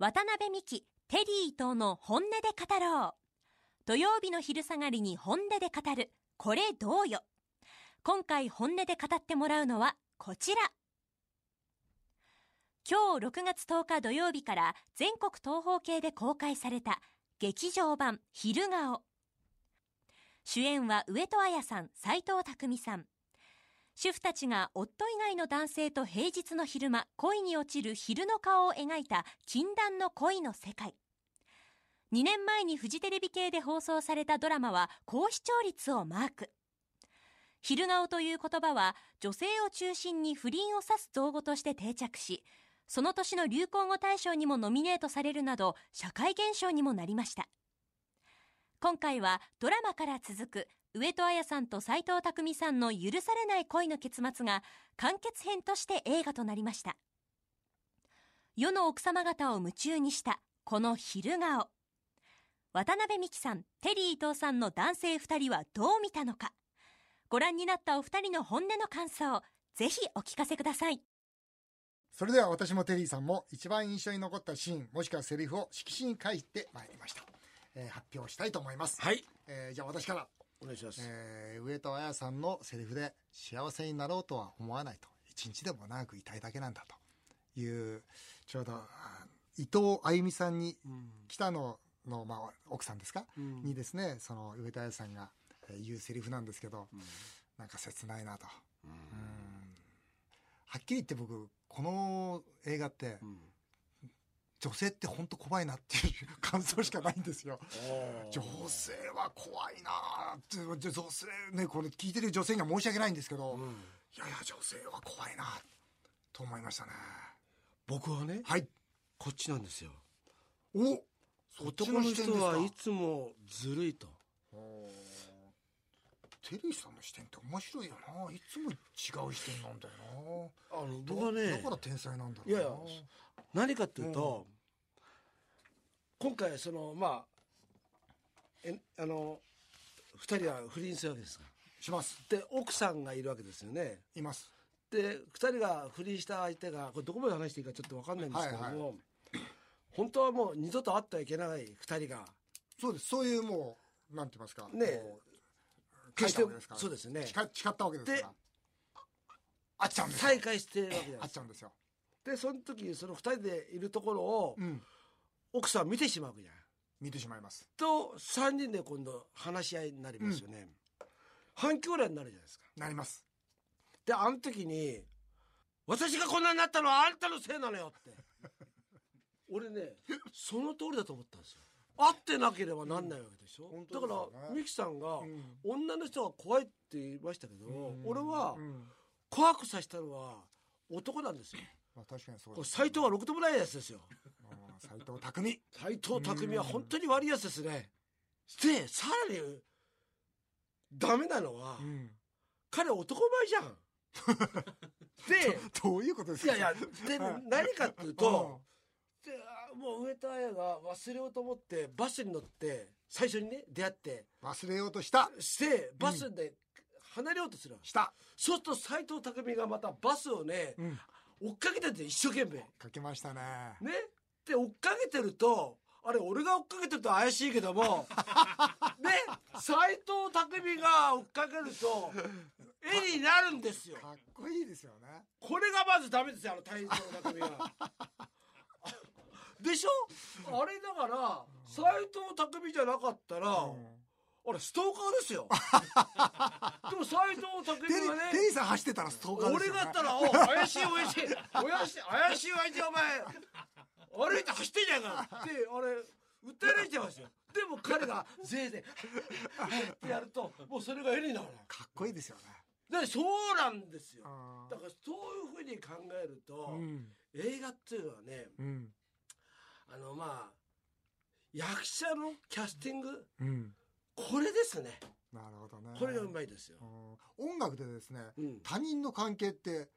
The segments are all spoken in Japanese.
渡辺美希テリー伊藤の本音で語ろう。土曜日の昼下がりに本音で語る。これどうよ。今回本音で語ってもらうのはこちら。今日6月10日土曜日から全国東方系で公開された劇場版「昼顔」主演は上戸彩さん斎藤工さん。主婦たちが夫以外の男性と平日の昼間恋に落ちる昼の顔を描いた禁断の恋の世界。2年前にフジテレビ系で放送されたドラマは高視聴率をマーク。昼顔という言葉は女性を中心に不倫を指す造語として定着しその年の流行語大賞にもノミネートされるなど社会現象にもなりました。今回はドラマから続く上戸彩さんと斎藤工さんの許されない恋の結末が完結編として映画となりました。世の奥様方を夢中にしたこの昼顔。渡辺美樹さんテリー伊藤さんの男性2人はどう見たのか。ご覧になったお二人の本音の感想ぜひお聞かせください。それでは私もテリーさんも一番印象に残ったシーンもしくはセリフを色紙に書いてまいりました、えー発表したいと思います、はい。えーじゃあ私から、お願いします、えー上戸彩さんのセリフで幸せになろうとは思わないと。一日でも長くいたいだけなんだというちょうどあ伊藤あゆみさんにうん北野の、まあ、奥さんですか、うん。にですねその上戸彩さんがえー言うセリフなんですけど、うん。なんか切ないなと、はっきり言って僕この映画ってうん女性って本当怖いなっていう感想しかないんですよ。女性は怖いなって女性ねこれ聞いてる女性には申し訳ないんですけど、うん。いやいや女性は怖いなと思いましたね。僕はねはい。こっちなんですよ。お男の人はいつもずるいと。テリーさんの視点って面白いよないつも違う視点なんだよあのな僕はねだから天才なんだろういやいや何かっていうと、今回そのまあえあの2人は不倫するわけですか。らします。で奥さんがいるわけですよね。います。で2人が不倫した相手がこれどこまで話していいかちょっと分かんないんですけども、はいは本当はもう二度と会ってはいけない2人が。そうです。そういうもうなんて言いますかね決して書いたわけですから。そうですね。誓誓ったわけですから。あっちゃうんですよ。再会してるわけじゃないあですか。っちゃうんですよでその時にその2人でいるところをうん。奥さんは見てしまうじゃん。見てしまいます。と3人で今度話し合いになりますよね、反響欄になるじゃないですか。なります。であの時に「私がこんなになったのはあんたのせいなのよ」って。俺ねその通りだと思ったんですよ。会ってなければなんないわけでしょ、うんだから美樹さんが、うん。女の人は怖いって言いましたけど、うん。俺はうん。怖くさせたのは男なんですよまあ確かにそうこれです斎藤はろくでもないやつですよ。うん斎藤匠斎藤匠は本当に悪いやつですね。でさらにダメなのは、うん。彼男前じゃん。でどういうことですか？いやいやではい。何かっていうとであもう上戸彩が忘れようと思ってバスに乗って最初にね出会って。忘れようとした。してバスで離れようとするわけ、した。そうすると斎藤工がまたバスをねうん追っかけてて一生懸命。書きましたね。ね？で追っかけてるとあれ俺が追っかけてると怪しいけども ね？斎藤工が追っかけると絵になるんですよ。かっこいいですよね。これがまずダメですよあの太蔵匠が でしょ？あれだから斎藤工じゃなかったら、あれストーカーですよ。でも斎藤工テリがねテリーさん走ってたらストーカーですよね俺がったら「お怪しい怪しい。怪しい怪しい怪しいお前歩いて走ってんじゃんか」ってあれ訴えられちゃいますよ。でも彼がぜいぜいってやるともうそれが絵になる。かっこいいですよね。でそうなんですよ。だからそういうふうに考えると、うん。映画っていうのはねうん。あのまあ役者のキャスティングうんこれですね。なるほどね。これがうまいですよ、うん。音楽でですねうん。他人の関係って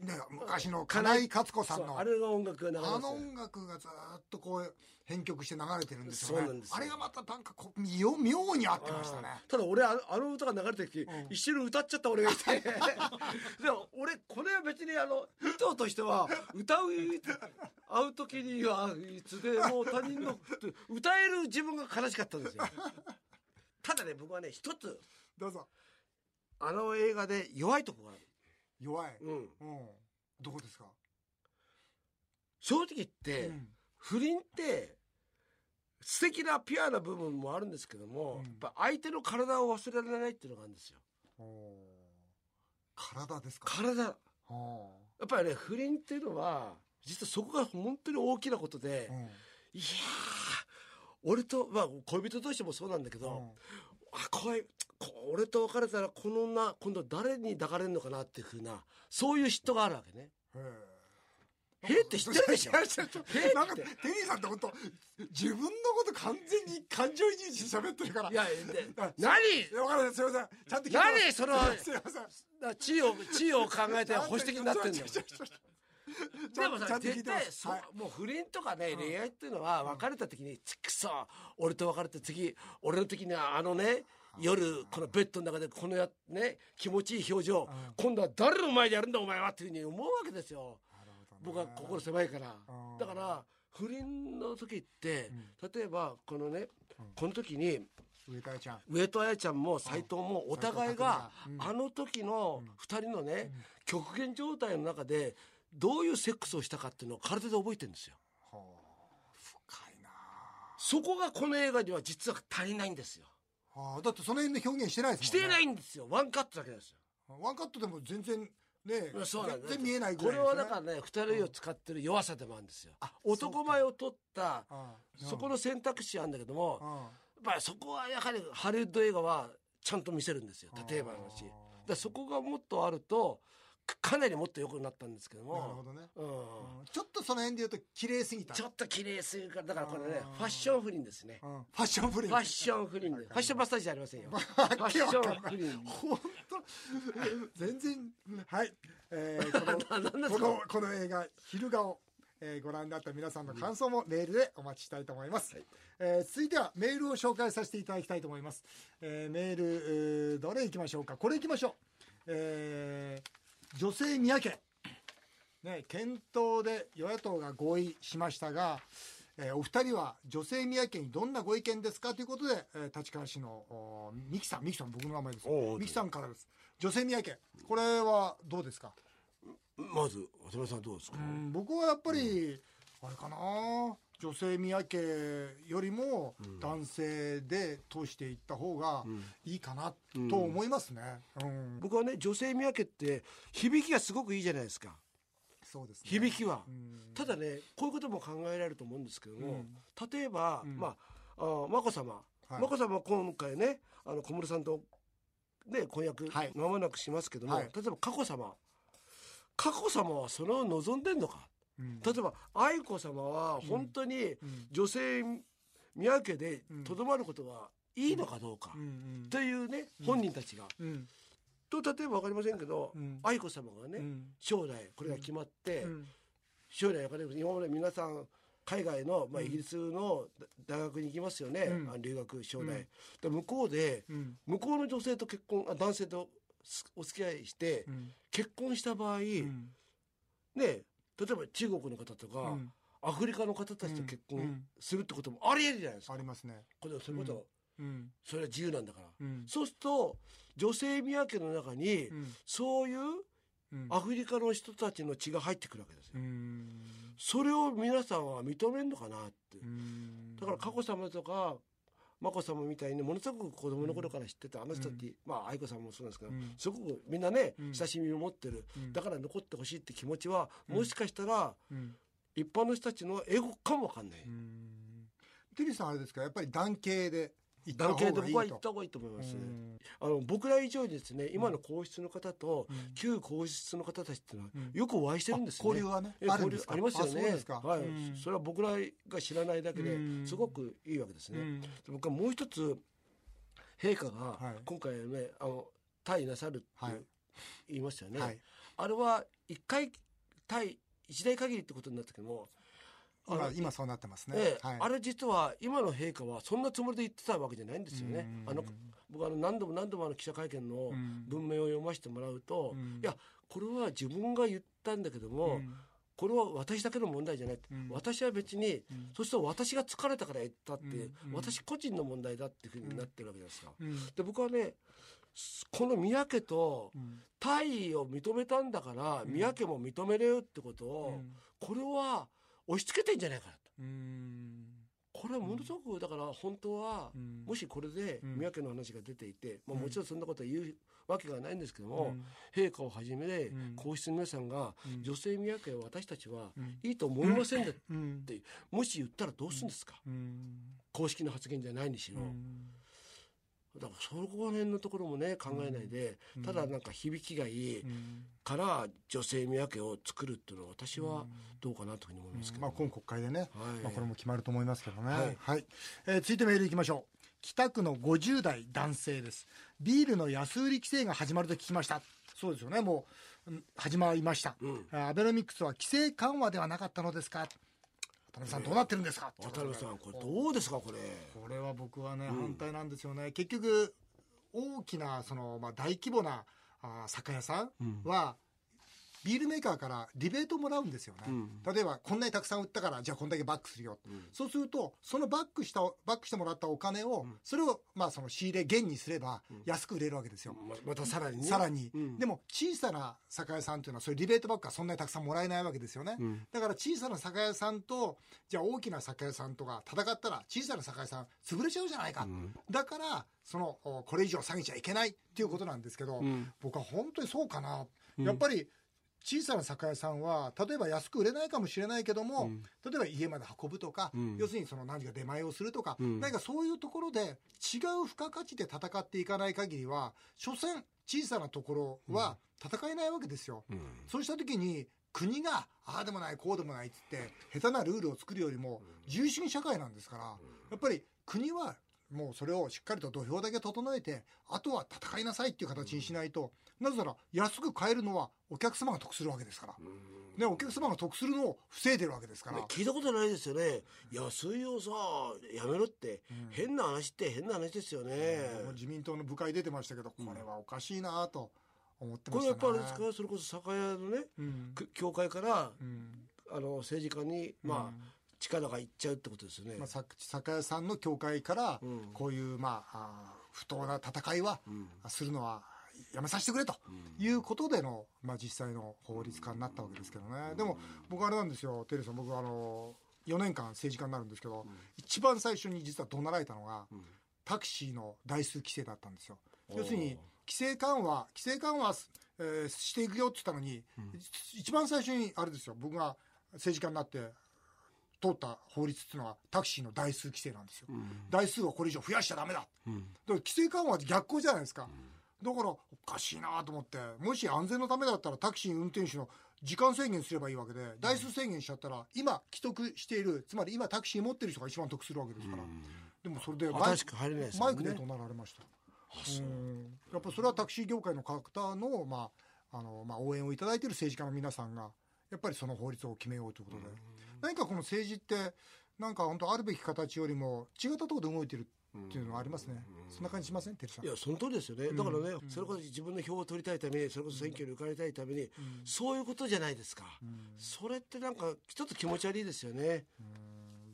ね昔の金井勝子さんのあれが音楽が流れてあの音楽がずっとこう編曲して流れてるんですよね。そうあれがまたなんかこう妙妙に合ってましたね。ただ俺あのあの歌が流れた時、ん。一緒に歌っちゃった俺がいて。でも俺これは別にあの意図としては歌う会う時にはいつでも他人の歌える自分が悲しかったんですよただね僕はね一つ。どうぞ。あの映画で弱いとこがある、弱い。うん、うん。どこですか？正直言って、うん。不倫って素敵なピュアな部分もあるんですけども、うん。やっぱ相手の体を忘れられないっていうのがあるんですよ。体ですか？体。やおっぱりね不倫っていうのは実はそこが本当に大きなことで、いやー俺と、まあ、恋人としてもそうなんだけど、あ恋こ俺と別れたらこの女今度誰に抱かれるのかなっていうふうなそういう嫉妬があるわけね。うんへえって知ってるでしょ？なんかテリーさんって本当自分のこと完全に感情移入して喋ってるから。いや 何？わかるすいません。ちゃんと聞いてます。何その すいません。だ地位を地位を考えて保守的になってんのちょちょちょちょち でもさ絶対そう、はい。もう不倫とかね、恋愛っていうのは別れた時に「ちくそ俺と別れて次俺の時にはあのね夜このベッドの中でこのやね気持ちいい表情、今度は誰の前でやるんだお前はっていうふうに思うわけですよ。僕は心狭いから。うん。だから不倫の時って、例えばこのね、この時に上田ちゃん。上戸彩ちゃんも斎藤もお互いがあの時の2人のね極限状態の中でどういうセックスをしたかっていうのを体で覚えてるんですよ。はあ。深いなそこがこの映画には実は足りないんですよ。ああ。だってその辺の表現してないですもんね。してないんですよ。ワンカットだけですよ。ワンカットでも全然ねそうなんだ全然見えないぐこれらいですよね。はだからね2人を使ってる弱さでもあるんですよ。あ男前を取ったああそこの選択肢あるんだけどもうん。やっぱりそこはやはりハリウッド映画はちゃんと見せるんですよ。例えばの話。だそこがもっとあるとかかなりもっと良くなったんですけども。なるほどね。うん。うん。ちょっとその辺で言うと綺麗すぎた。ちょっと綺麗すぎるからだからこれねファッション不倫ですね。うん。ファッション不倫。ファッション不倫でファッションマッサージじゃありませんよ。ファわッション不倫。本当。全然はい、えー、この このこの映画「昼顔」えーご覧になった皆さんの感想もメールでお待ちしたいと思います、えー続いてはメールを紹介させていただきたいと思います、えーメールえーどれいきましょうか？これいきましょう、えー女性三宅。ね、検討で与野党が合意しましたが、えーお二人は女性宮家にどんなご意見ですかということで、えー立川市のお三木さん三木さん僕の名前です。三木さんからです。女性宮家これはどうですか？まず渡辺さんどうですか？うん僕はやっぱり、あれかな女性宮家よりも男性で通していった方がいいかなと思いますね、うん。僕はね女性三宅って響きがすごくいいじゃないですか。そうですね。響きは。うん。ただねこういうことも考えられると思うんですけども、うん。例えば、ん。まああ眞子さま。はい。眞子さまは今回ねあの小室さんとね婚約はい。間もなくしますけども、はい。例えば佳子さま。佳子さまはそれを望んでんのか？うん。例えば愛子さまは本当にん。女性宮家でとどまることがいいのかどうか。というね本人たちが。うん。と例えば分かりませんけど、うん。愛子さまがね、うん。将来これが決まって、うん。将来分かり今まで皆さん海外の、まあ、イギリスの大学に行きますよね、うん。あ留学将来、うん。で向こうでうん。向こうの女性と結婚あ男性とすお付き合いして、うん。結婚した場合、うん。ね例えば中国の方とか、うん。アフリカの方たちと結婚うん。するってこともありえるじゃないですか、ありますね。これそういうこと、うん。それは自由なんだから、うん。そうすると女性宮家の中に、うん。そういううん。アフリカの人たちの血が入ってくるわけですよ、うん。それを皆さんは認めるのかなって、うん。だから佳子さまとか眞子さまみたいにものすごく子供の頃から知ってたあの人って、まあ愛子さんもそうなんですけど、うん。すごくみんなね、うん。親しみを持ってる、うん。だから残ってほしいって気持ちは、もしかしたらうん。一般の人たちのエゴかもわかんない、うん。テリーさんあれですか？やっぱり男系で行った方男がいいと。系で僕は行った方がいいと思います、うん。あの僕ら以上にですね今の皇室の方と、うん。旧皇室の方たちっていうのはうん。よくお会いしてるんですね、あ交流はねあるありますよね。はい。うん。それは僕らが知らないだけでうん。すごくいいわけですね、うん。僕はもう一つ陛下がはい。今回ねあの退位なさるってはい。言いましたよね、はい。あれは一回対一代限りってことになったけども今今そうなってますね、ええはい、あれ実は今の陛下はそんなつもりで言ってたわけじゃないんですよね。うん。あの僕あの何度も何度もあの記者会見のうん。文明を読ませてもらうと、うん。いやこれは自分が言ったんだけども、うん。これは私だけの問題じゃない、うん。私は別に、うん。そして私が疲れたから言ったって、うん。うん。私個人の問題だっていうふうになってるわけですよ。うん。で僕はねこの宮家とうん。大位を認めたんだから、うん。宮家も認めれよってことうを、ん。これは押し付けてんじゃないかなと。うん。これはものすごくだから本当は、うん。もしこれでうん。宮家の話が出ていて、まあ、うん。もちろんそんなことは言うわけがないんですけども、うん。陛下をはじめ、ん。皇室の皆さんが、うん。女性宮家を私たちはうん。いいと思いませんで、うんってもし言ったらどうするんですか、うん。公式の発言じゃないにしろ、うんだからそこら辺のところもね考えないで、うんただなんか響きがいいうんから女性宮家を作るっていうのは私はどうかなというふうに思いますけど、まあ、今国会でね、はいまあ、これも決まると思いますけどね。はいはい。えー続いてメールいきましょう。北区の50代男性です。ビールの安売り規制が始まると聞きました。そうですよね。もう、うん始まりました。うんあアベノミクスは規制緩和ではなかったのですか渡辺さんどうなってるんですか、渡辺さんこれどうですかこれ？これは僕はね、うん。反対なんですよね。結局、大きな、その、まあ、大規模な、あー酒屋さんは、ビールメーカーからリベートもらうんですよね。うん。例えば、こんなにたくさん売ったから、じゃあこんだけバックするよ。うん。そうすると、そのバックした、バックしてもらったお金を、ん。それを、まあ、その仕入れ減にすればん、安く売れるわけですよ。ままたさらにね。さらに、うん。でも小さな酒屋さんというのはそういうリベートばっかそんなにたくさんもらえないわけですよね、うん。だから小さな酒屋さんとじゃあ大きな酒屋さんとか戦ったら小さな酒屋さん潰れちゃうじゃないか、ん。だからそのおこれ以上下げちゃいけないっていうことなんですけど、うん。僕は本当にそうかな、うん。やっぱり小さな酒屋さんは例えば安く売れないかもしれないけども、うん。例えば家まで運ぶとか、うん。要するにその何か出前をするとか、うん。何かそういうところで違う付加価値で戦っていかない限りは所詮小さなところは戦えないわけですよ。うん。そうした時に国がああでもないこうでもないっつって下手なルールを作るよりも自由主義社会なんですからやっぱり国はもうそれをしっかりと土俵だけ整えてあとは戦いなさいっていう形にしないとなぜなら安く買えるのはお客様が得するわけですから、ね、お客様が得するのを防いでるわけですから。ね。聞いたことないですよね。安いをさやめろって、変な話って変な話ですよね、自民党の部会出てましたけど、これはおかしいなと思ってまこれしたね。やっぱあれですか？それこそ酒屋のね、うん。く協会から、うん。あの政治家にまあ、力がいっちゃうってことですよね、まあ、さ酒屋さんの協会からうん。こういう、まあ、不当な戦いは、ん。するのはやめさせてくれということでの、まあ、実際の法律家になったわけですけどね、でも僕あれなんですよテリーさん。僕あの4年間政治家になるんですけど、一番最初に実は怒鳴られたのが、タクシーの台数規制だったんですよ。要するに規制緩和規制緩和、えーしていくよって言ったのに、一番最初にあれですよ。僕が政治家になって通った法律っていうのはタクシーの台数規制なんですよ、台数をこれ以上増やしちゃダメだ、だから規制緩和は逆行じゃないですか、だからおかしいなと思ってもし安全のためだったらタクシー運転手の時間制限すればいいわけで台数制限しちゃったら今既得しているつまり今タクシー持ってる人が一番得するわけですから、でもそれでマイ新しく入れないですもんね。マイクで怒鳴られました。う。ん。やっぱそれはタクシー業界の方の,、まああのまあ、応援をいただいている政治家の皆さんがやっぱりその法律を決めようということで、何かこの政治ってなんか本当あるべき形よりも違ったところで動いてるっていうのはありますね、そんな感じしません？いやその通りですよね、だからね、それこそ自分の票を取りたいためにそれこそ選挙に受かりたいために、そういうことじゃないですか、それってなんかちょっと気持ち悪いですよね、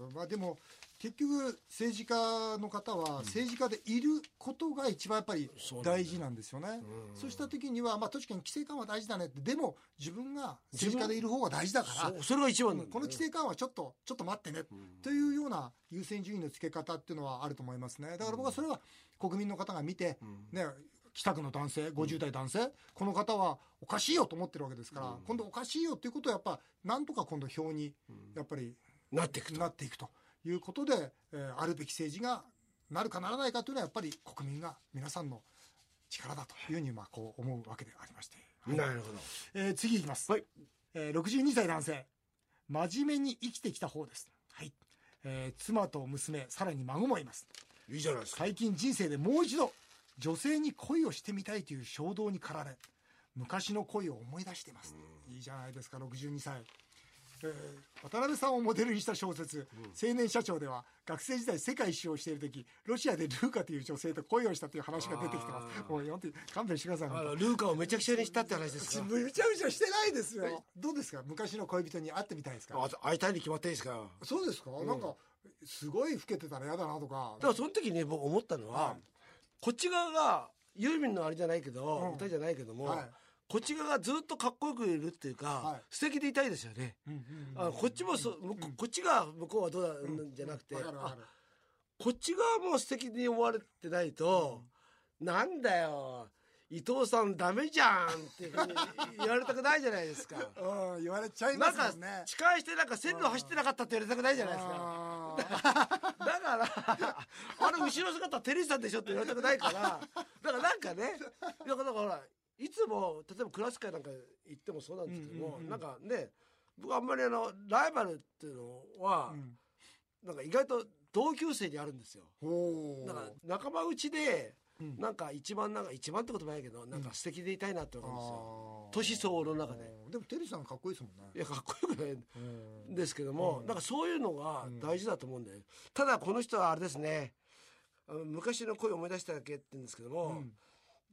うん。まあ、でも結局政治家の方は政治家でいることが一番やっぱり大事なんですよね。そうした時には、まあ、確かに規制緩和大事だねってでも自分が政治家でいる方が大事だからそれが一番ねこの規制緩和ちょっとちょっと待ってね、というような優先順位の付け方っていうのはあると思いますね。だから僕はそれは国民の方が見て、ね北区の男性50代男性、この方はおかしいよと思ってるわけですから、今度おかしいよっていうことはやっぱなんとか今度票にやっぱりなっていくと。なっていくということで、えーあるべき政治がなるかならないかというのはやっぱり国民が皆さんの力だというふうにまあこう思うわけでありまして、はい。なるほど。えー次いきます、はい。えー62歳男性真面目に生きてきた方です、はい。えー妻と娘さらに孫もいます。いいじゃないですか。最近人生でもう一度女性に恋をしてみたいという衝動に駆られ昔の恋を思い出してます、いいじゃないですか62歳えー渡辺さんをモデルにした小説「青年社長」では学生時代世界一周をしている時ロシアでルーカという女性と恋をしたという話が出てきてます。もう本当に勘弁してくださいルーカをめちゃくちゃにしたって話ですか？当 むちゃむちゃしてないですよ。どうですか？昔の恋人に会ってみたいですか？あ会いたいに決まってるんですか？そうですか、なんかすごい老けてたら嫌だなとか。だからその時に僕思ったのは、はい。こっち側がユーミンのあれじゃないけど、うん。歌じゃないけども、はいこっち側がずっとかっこよくいるっていうか、はい。素敵でいたいですよね、うんうんうんあこっちもそ、向こうこっちが向こうはどうだ、ん、じゃなくてこっち側も素敵に思われてないと、なんだよ伊藤さんダメじゃんって言われたくないじゃないですか。うん言われちゃいますなんかもんね痴漢してなんか線路走ってなかったって言われたくないじゃないですか。だから、あれ後ろ姿テリーさんでしょって言われたくないから、だからなんかね、だからほら、いつも、例えばクラス会なんか行ってもそうなんですけども、うんうんうんなんかね、僕あんまりあの、ライバルっていうのはう、ん。なんか意外と同級生にあるんですよ。だから仲間内で、うん。なんか一番なんか、一番ってこともないけど、なんか素敵でいたいなって思うんですよ。年相応の中で。でもテリーさんかっこいいですもんね。いや、かっこよくないうん。んですけども、うん。なんかそういうのが大事だと思うんで、ただこの人はあれですね。あの昔の恋を思い出しただけって言うんですけども、うん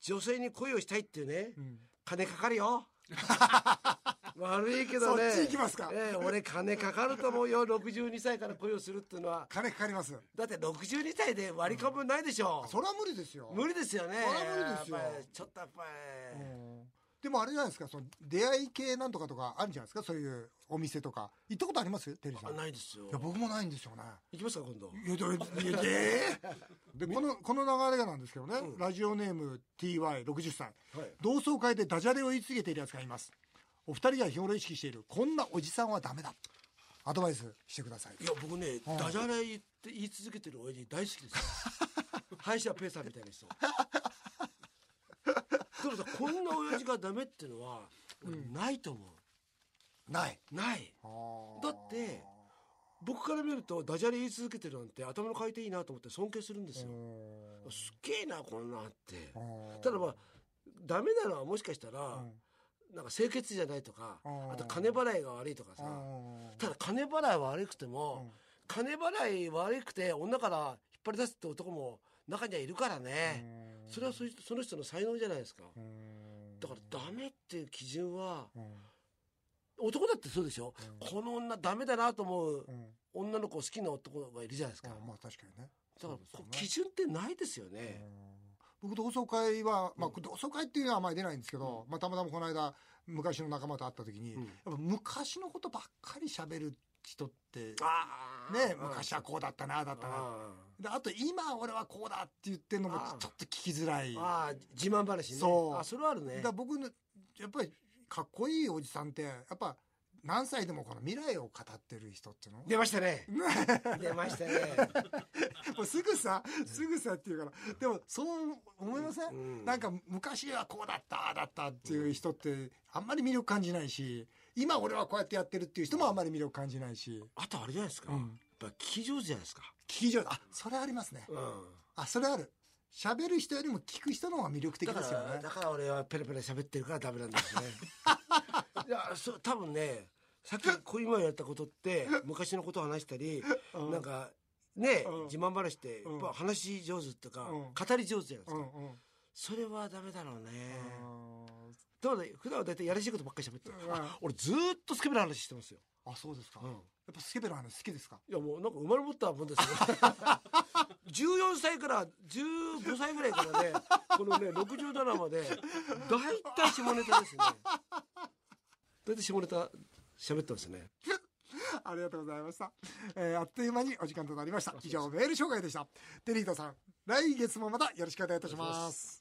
女性に恋をしたいっていうね、うん。金かかるよ。悪いけどね。そっち行きますか。ええ俺金かかると思うよ。62歳から恋をするっていうのは。金かかります。だって62歳で割り込むないでしょ、それは無理ですよ。無理ですよね。それは無理ですよ。ちょっとやっぱり、うんでもあれじゃないですかその出会い系なんとかとかあるんじゃないですかそういうお店とか。行ったことあります？テリーさん。ないですよ。や僕もないんですよね。行きますか今度。いやいやいやいやでこのこの流れがなんですけどね、うん。ラジオネーム TY60 歳はい。同窓会でダジャレを言い続けているやつがいます。お二人が日頃意識している。こんなおじさんはダメだ。アドバイスしてください。いや僕ね、うんダジャレ言って言い続けてる親父大好きですよ。歯医者ペーさんみたいな人でもさこんな親父がダメっていうのは俺ないと思ない。うない。だって僕から見るとダジャレ言い続けてるなんて頭の回転いいなと思って尊敬するんですよ。すっげえなこんなって。ただまあダメなのはもしかしたら、なんか清潔じゃないとかうん。あと金払いが悪いとかさただ金払い悪くても、金払い悪くて女から引っ張り出すって男も中にはいるからね、それはそいその人の才能じゃないですか、だからダメっていう基準は男だってそうでしょ、この女ダメだなと思う女の子好きな男がいるじゃないですか、まあ確かにね。だからね。基準ってないですよね、僕同窓会は、まあ、同窓会っていうのはあまり出ないんですけど、まあ、たまたまこの間昔の仲間と会った時に、うん。やっぱ昔のことばっかり喋る人ってね昔はこうだったなだったな。あであと今俺はこうだって言ってるのもちょっと聞きづらい。あああ自慢話ね。そう。あそれはあるね。だから僕のやっぱりかっこいいおじさんってやっぱ何歳でもこの未来を語ってる人っていうの？出ましたね。出ましたね。もうすぐさすぐさっていうから。でもそう思いません、うん。なん。か昔はこうだっただったっていう人ってあんまり魅力感じないし今俺はこうやってやってるっていう人もあんまり魅力感じないし。あとあれじゃないですか、うん。やっぱ聞き上手じゃないですか聞き上手あそれありますね。うん。あそれある。喋る人よりも聞く人の方が魅力的だですよね。だから俺はペラペラ喋ってるからダメなんですね。いやそう多分ねさっきこう今言われたことって 昔のことを話したり、うん。なんかね、うん。自慢話ってうん。やっぱ話し上手っていうか、うん。語り上手じゃないですか、うんうん。それはダメだろうね、あだからね普段は大体やらしいことばっかり喋ってる、俺ずーっとスケベな話してますよ、あそうですか、うん。やっぱスケベの話好きですか？いやもうなんか生まれ持ったもんですよ。14歳から15歳ぐらいからねこのね67まで大体下ネタですね。大体下ネタ喋ってますね。ありがとうございました、えーあっという間にお時間となりました。以上メール紹介でした。テリートさん来月もまたよろしくお願いいたします